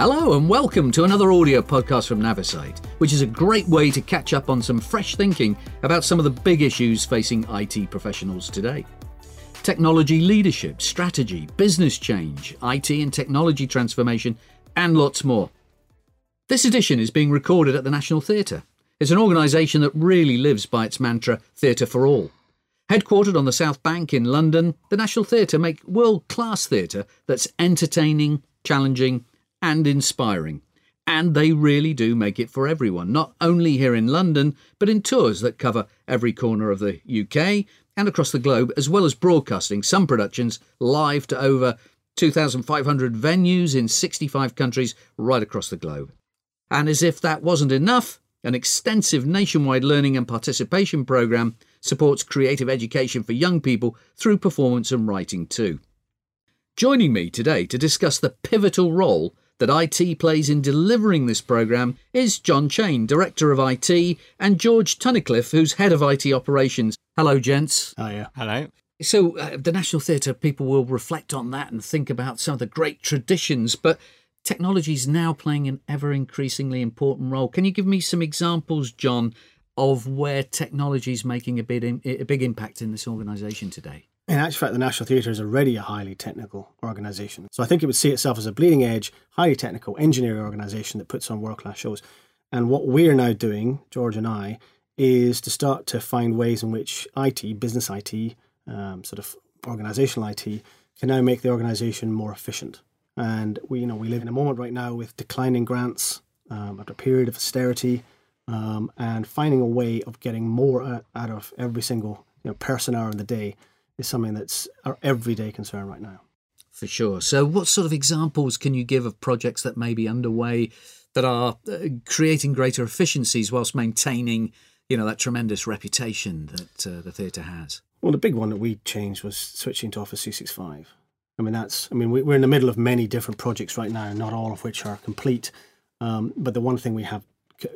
Hello, and welcome to another audio podcast from Navisite, which is a great way to catch up on some fresh thinking about some of the big issues facing IT professionals today. Technology leadership, strategy, business change, IT and technology transformation, and lots more. This edition is being recorded at the National Theatre. It's an organisation that really lives by its mantra, Theatre for All. Headquartered on the South Bank in London, the National Theatre make world class theatre that's entertaining, challenging, and inspiring. And they really do make it for everyone, not only here in London, but in tours that cover every corner of the UK and across the globe, as well as broadcasting some productions live to over 2,500 venues in 65 countries right across the globe. And as if that wasn't enough, an extensive nationwide learning and participation programme supports creative education for young people through performance and writing too. Joining me today to discuss the pivotal role that IT plays in delivering this programme is John Chain, Director of IT, and George Tunnicliffe, who's Head of IT Operations. Hello, gents. Oh, yeah. Hello. So, uh, the National Theatre, people will reflect on that and think about some of the great traditions, but technology is now playing an ever increasingly important role. Can you give me some examples, John, of where technology is making a big, a big impact in this organisation today? In actual fact, the National Theatre is already a highly technical organisation. So I think it would see itself as a bleeding edge, highly technical engineering organisation that puts on world class shows. And what we're now doing, George and I, is to start to find ways in which IT, business IT, um, sort of organisational IT, can now make the organisation more efficient. And we, you know, we live in a moment right now with declining grants um, after a period of austerity, um, and finding a way of getting more out of every single you know, person hour in the day is something that's our everyday concern right now. For sure. So, what sort of examples can you give of projects that may be underway that are uh, creating greater efficiencies whilst maintaining, you know, that tremendous reputation that uh, the theatre has? Well, the big one that we changed was switching to Office 365. I mean, that's. I mean, we're in the middle of many different projects right now, not all of which are complete. Um, but the one thing we have,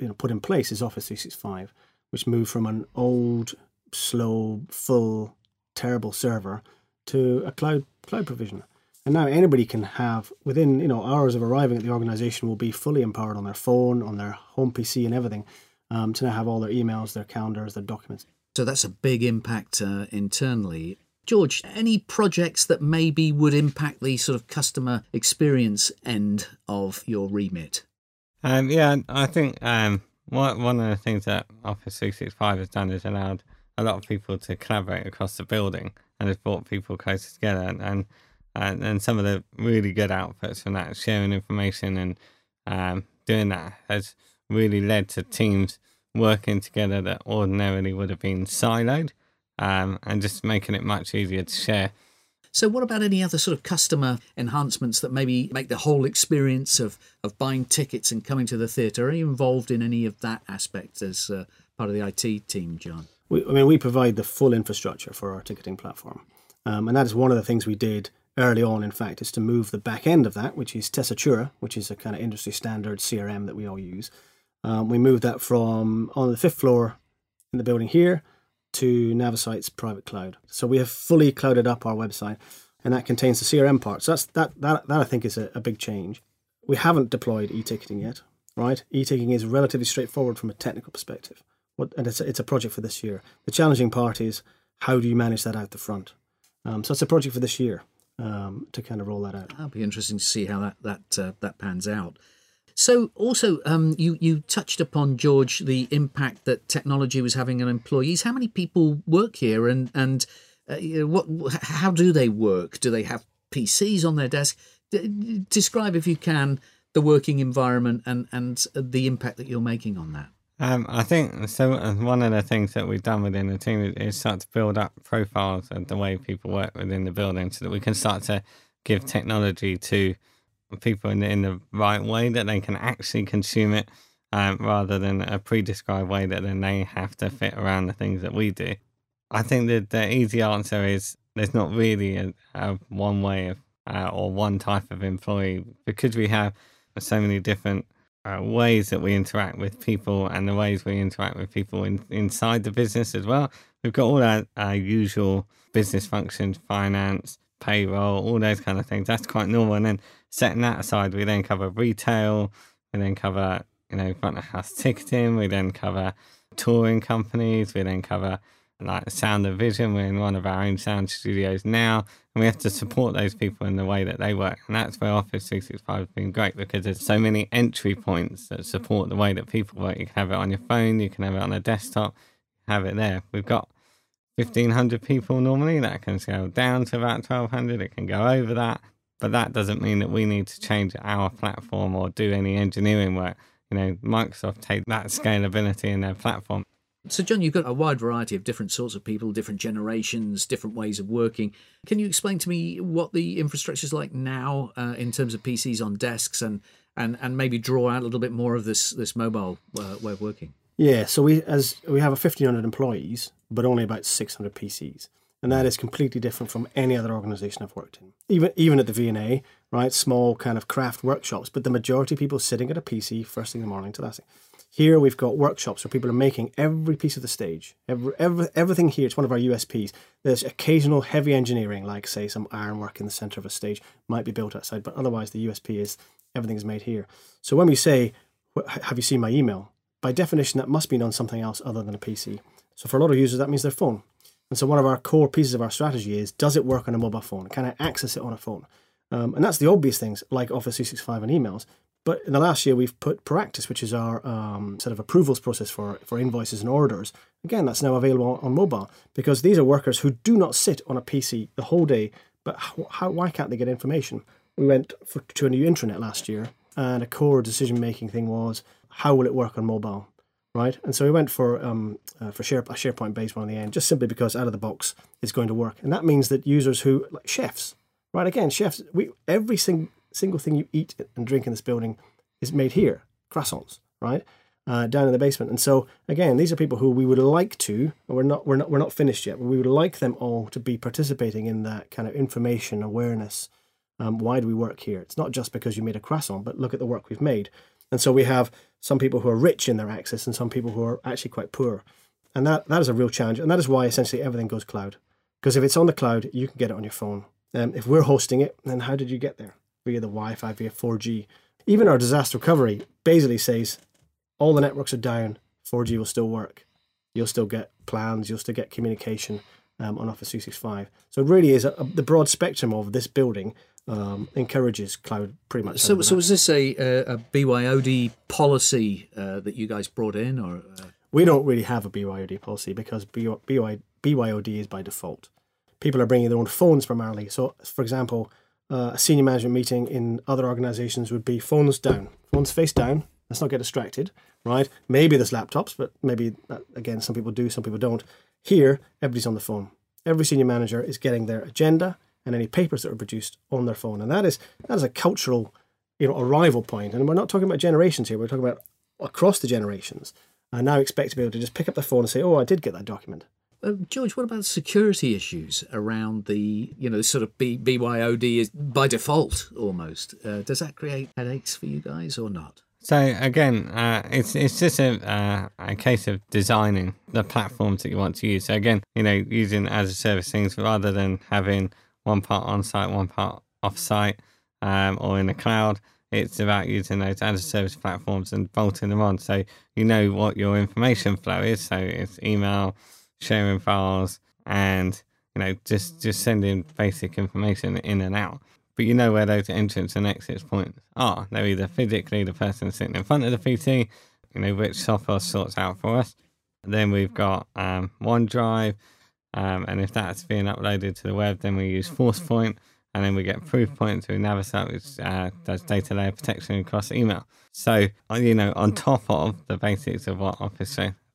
you know, put in place is Office 365, which moved from an old, slow, full terrible server to a cloud cloud provision. And now anybody can have within you know hours of arriving at the organization will be fully empowered on their phone, on their home PC, and everything um, to now have all their emails, their calendars, their documents. So that's a big impact uh, internally. George, any projects that maybe would impact the sort of customer experience end of your remit? Um, yeah, I think um, one one of the things that Office 365 has done is allowed a lot of people to collaborate across the building and has brought people closer together and, and and, some of the really good outputs from that sharing information and um, doing that has really led to teams working together that ordinarily would have been siloed um, and just making it much easier to share. So, what about any other sort of customer enhancements that maybe make the whole experience of, of buying tickets and coming to the theatre? Are you involved in any of that aspect as uh, part of the IT team, John? We, I mean, we provide the full infrastructure for our ticketing platform. Um, and that is one of the things we did early on, in fact, is to move the back end of that, which is Tessitura, which is a kind of industry standard CRM that we all use. Um, we moved that from on the fifth floor in the building here to Navisite's private cloud. So we have fully clouded up our website, and that contains the CRM part. So that's that that that I think is a, a big change. We haven't deployed e-ticketing yet, right? E-ticketing is relatively straightforward from a technical perspective. What, and it's a, it's a project for this year. The challenging part is how do you manage that out the front? Um, so it's a project for this year um, to kind of roll that out. That'll be interesting to see how that that uh, that pans out. So, also, um, you you touched upon George the impact that technology was having on employees. How many people work here, and and uh, what how do they work? Do they have PCs on their desk? D- describe, if you can, the working environment and and the impact that you're making on that. Um, I think so. One of the things that we've done within the team is, is start to build up profiles of the way people work within the building, so that we can start to give technology to people in the, in the right way that they can actually consume it, um, rather than a pre-described way that then they have to fit around the things that we do. I think that the easy answer is there's not really a, a one way of uh, or one type of employee because we have so many different uh, ways that we interact with people and the ways we interact with people in, inside the business as well. We've got all our, our usual business functions, finance, payroll, all those kind of things. That's quite normal. And then setting that aside, we then cover retail, we then cover, you know, front of house ticketing, we then cover touring companies, we then cover like sound and vision. We're in one of our own sound studios now, and we have to support those people in the way that they work. And that's where Office 365 has been great because there's so many entry points that support the way that people work. You can have it on your phone, you can have it on a desktop, have it there. We've got 1500 people normally, that can scale down to about 1200, it can go over that. But that doesn't mean that we need to change our platform or do any engineering work. You know, Microsoft take that scalability in their platform so, John, you've got a wide variety of different sorts of people, different generations, different ways of working. Can you explain to me what the infrastructure is like now uh, in terms of PCs on desks, and, and and maybe draw out a little bit more of this this mobile uh, way of working? Yeah, so we as we have a fifteen hundred employees, but only about six hundred PCs, and that is completely different from any other organisation I've worked in. Even even at the V&A, right, small kind of craft workshops, but the majority of people sitting at a PC first thing in the morning to last thing. Here we've got workshops where people are making every piece of the stage, every, every, everything here. It's one of our USPs. There's occasional heavy engineering, like say some ironwork in the center of a stage, might be built outside, but otherwise the USP is everything is made here. So when we say, "Have you seen my email?" by definition, that must be on something else other than a PC. So for a lot of users, that means their phone. And so one of our core pieces of our strategy is: Does it work on a mobile phone? Can I access it on a phone? Um, and that's the obvious things like Office 365 and emails. But in the last year, we've put Proactis, which is our um, sort of approvals process for, for invoices and orders. Again, that's now available on mobile because these are workers who do not sit on a PC the whole day. But how why can't they get information? We went for, to a new intranet last year, and a core decision making thing was how will it work on mobile, right? And so we went for um, uh, for share, a SharePoint based one in the end, just simply because out of the box it's going to work, and that means that users who like chefs, right? Again, chefs, we every single single thing you eat and drink in this building is made here, croissants, right? Uh, down in the basement. And so again, these are people who we would like to, we're not, we're not, we're not finished yet, we would like them all to be participating in that kind of information awareness. Um, why do we work here? It's not just because you made a croissant, but look at the work we've made. And so we have some people who are rich in their access and some people who are actually quite poor. And that, that is a real challenge. And that is why essentially everything goes cloud. Because if it's on the cloud, you can get it on your phone. Um, if we're hosting it, then how did you get there? Via the Wi-Fi, via 4G. Even our disaster recovery basically says all the networks are down, 4G will still work. You'll still get plans, you'll still get communication um, on Office 365. So it really is a, a, the broad spectrum of this building um, encourages cloud pretty much. So, so was this a, a, BYOD policy uh, that you guys brought in, or? Uh... We don't really have a BYOD policy because BY, BYOD is by default. People are bringing their own phones primarily. So, for example, uh, a senior management meeting in other organizations would be phones down, phones face down. Let's not get distracted, right? Maybe there's laptops, but maybe, uh, again, some people do, some people don't. Here, everybody's on the phone. Every senior manager is getting their agenda and any papers that are produced on their phone. And that is that is a cultural, you know, arrival point. And we're not talking about generations here. We're talking about across the generations. I now expect to be able to just pick up the phone and say, "Oh, I did get that document." Uh, George, what about security issues around the, you know, sort of B- BYOD is by default almost? Uh, does that create headaches for you guys or not? So again, uh, it's it's just a uh, a case of designing the platforms that you want to use. So again, you know, using as a service things rather than having one part on site, one part off site, um, or in the cloud. It's about using those as a service platforms and bolting them on, so you know what your information flow is. So it's email, sharing files, and you know just just sending basic information in and out. But you know where those entrance and exit points are. They're either physically the person sitting in front of the PC, you know which software sorts out for us. Then we've got um, OneDrive, um, and if that's being uploaded to the web, then we use ForcePoint, and then we get Proofpoint through Navisite, which uh, does data layer protection across email. So, uh, you know, on top of the basics of what Office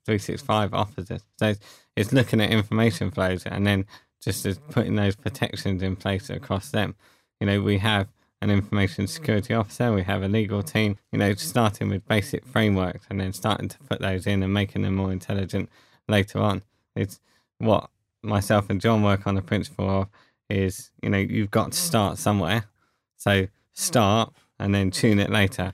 365 offers us. So it's looking at information flows and then just as putting those protections in place across them. You know, we have an information security officer, we have a legal team, you know, starting with basic frameworks and then starting to put those in and making them more intelligent later on. It's what myself and John work on the principle of is, you know, you've got to start somewhere. So start and then tune it later.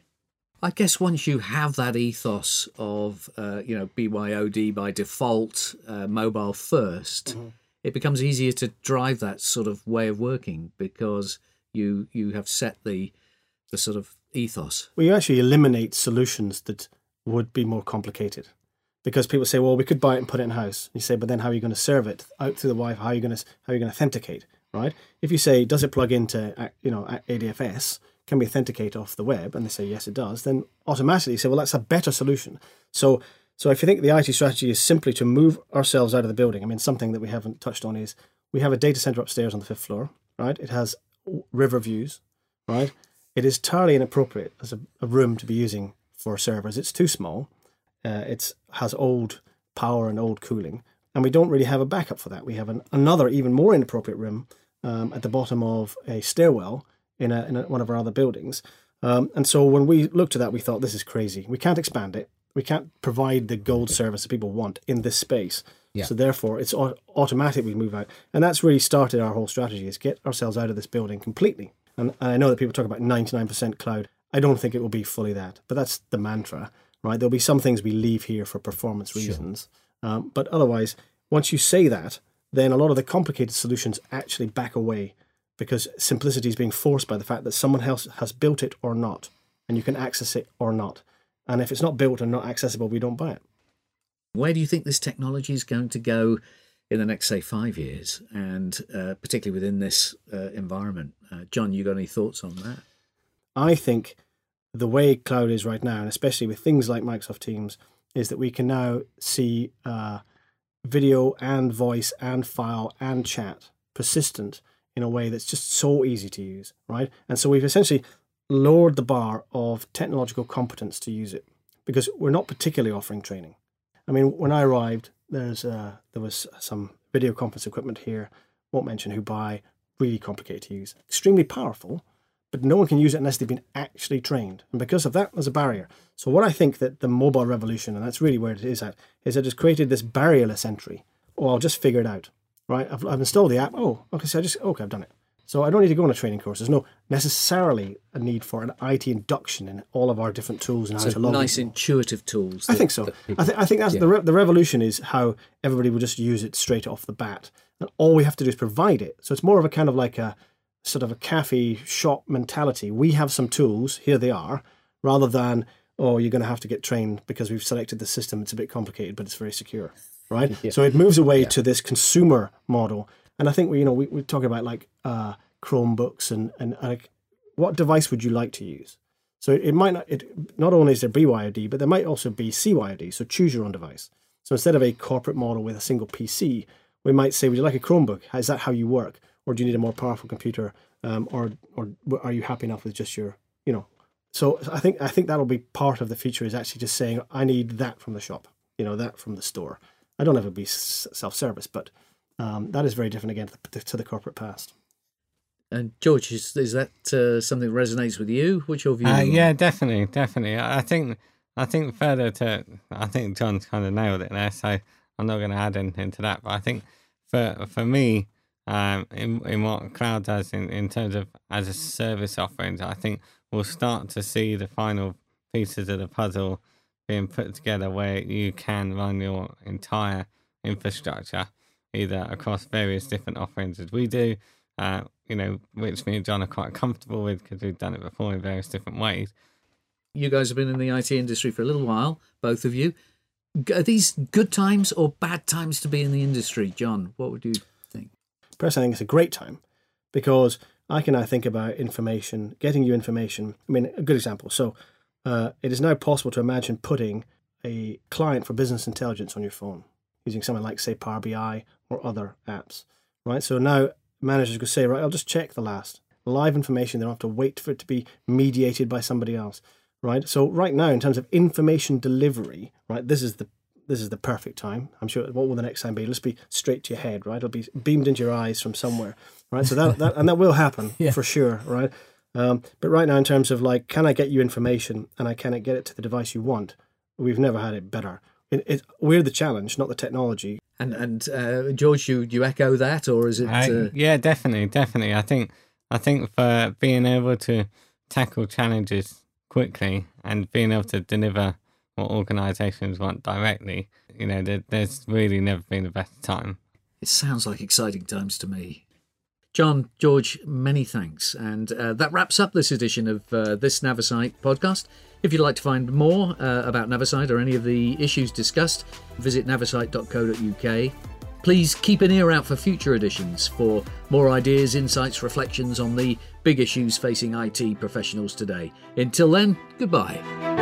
I guess once you have that ethos of uh, you know BYOD by default, uh, mobile 1st mm-hmm. it becomes easier to drive that sort of way of working because you you have set the the sort of ethos. Well, you actually eliminate solutions that would be more complicated because people say, well, we could buy it and put it in house. You say, but then how are you going to serve it out through the Wi-Fi? How are you going to how are you going to authenticate? Right? If you say, does it plug into you know ADFS? Can we authenticate off the web? And they say yes, it does. Then automatically say, well, that's a better solution. So so if you think the IT strategy is simply to move ourselves out of the building, I mean, something that we haven't touched on is we have a data center upstairs on the fifth floor, right? It has river views, right? It is entirely inappropriate as a, a room to be using for servers. It's too small. Uh, it has old power and old cooling, and we don't really have a backup for that. We have an, another even more inappropriate room um, at the bottom of a stairwell in, a, in a, one of our other buildings. Um, and so when we looked at that, we thought this is crazy. We can't expand it we can't provide the gold service that people want in this space. Yeah. So therefore, it's automatic we move out, and that's really started our whole strategy: is get ourselves out of this building completely. And, I know that people talk about ninety nine percent cloud. I don't think it will be fully that, but that's the mantra, right? There'll be some things we leave here for performance reasons, sure. um, but otherwise, once you say that, then a lot of the complicated solutions actually back away because simplicity is being forced by the fact that someone else has built it or not, and you can access it or not. And if it's not built and not accessible, we don't buy it. Where do you think this technology is going to go in the next, say, five years, and uh, particularly within this uh, environment? Uh, John, you got any thoughts on that? I think the way cloud is right now, and especially with things like Microsoft Teams, is that we can now see uh, video and voice and file and chat persistent in a way that's just so easy to use, right? And so we've essentially lowered the bar of technological competence to use it because we're not particularly offering training. I mean, when I arrived, there's uh, there was some video conference equipment here. Won't mention who by, Really complicated to use, extremely powerful, but no one can use it unless they've been actually trained. And because of that, there's a barrier. So what I think that the mobile revolution, and that's really where it is at, is that it's created this barrierless entry. Oh, I'll just figure it out. Right? I've, I've installed the app. Oh, okay, so I just okay, I've done it. So I don't need to go on a training course. There's no necessarily a need for an IT induction in all of our different tools and so how to log. Nice in. intuitive tools. That, I think so. People, I, th- I, think that's yeah. the re- the revolution is how everybody will just use it straight off the bat, and all we have to do is provide it. So it's more of a kind of like a sort of a cafe shop mentality. We have some tools, here they are, rather than oh you're going to have to get trained because we've selected the system. It's a bit complicated, but it's very secure, right? yeah. So it moves away yeah. to this consumer model and I think we, you know, we, we talk about like uh, Chromebooks and, and like, what device would you like to use? So it might not, it, not only is there BYOD, but there might also be CYOD. So choose your own device. So instead of a corporate model with a single PC, we might say, would you like a Chromebook? Is that how you work? Or do you need a more powerful computer? Um, or, or are you happy enough with just your, you know? So I think, I think that'll be part of the future is actually just saying, I need that from the shop, you know, that from the store. I don't ever be self-service, but um, that is very different again to the, to the corporate past. And George, is, is that uh, something that resonates with you? What's your view? Uh, yeah, definitely, definitely. I think I think further to, I think John's kind of nailed it there. So I'm not going to add anything to that. But I think for for me, um, in in what cloud does in, in terms of as a service offerings, I think we'll start to see the final pieces of the puzzle being put together where you can run your entire infrastructure either across various different offerings as we do, uh, you know, which me and John are quite comfortable with because we've done it before in various different ways. You guys have been in the IT industry for a little while, both of you. Are these good times or bad times to be in the industry, John? What would you think? Personally, I think it's a great time because I can now think about information, getting you information. I mean, a good example. So, uh, it is now possible to imagine putting a client for business intelligence on your phone using something like, say, Power BI or other apps, right? So now managers could say, right, I'll just check the last live information. They don't have to wait for it to be mediated by somebody else, right? So right now, in terms of information delivery, right, this is the this is the perfect time. I'm sure. What will the next time be? Let's be straight to your head, right? It'll be beamed into your eyes from somewhere, right? So that, that and that will happen yeah. for sure, right? Um, but right now, in terms of like, can I get you information and I can I get it to the device you want? We've never had it better. It, it, we're the challenge, not the technology. And and uh, George, you you echo that, or is it? Uh... yeah, definitely, definitely. I think I think for being able to tackle challenges quickly and being able to deliver what organisations want directly, you know, there, there's really never been a better time. It sounds like exciting times to me. John, George, many thanks. And uh, that wraps up this edition of uh, this Navisite podcast. If you'd like to find more uh, about Navisite or any of the issues discussed, visit navisite.co.uk. Please keep an ear out for future editions for more ideas, insights, reflections on the big issues facing IT professionals today. Until then, goodbye.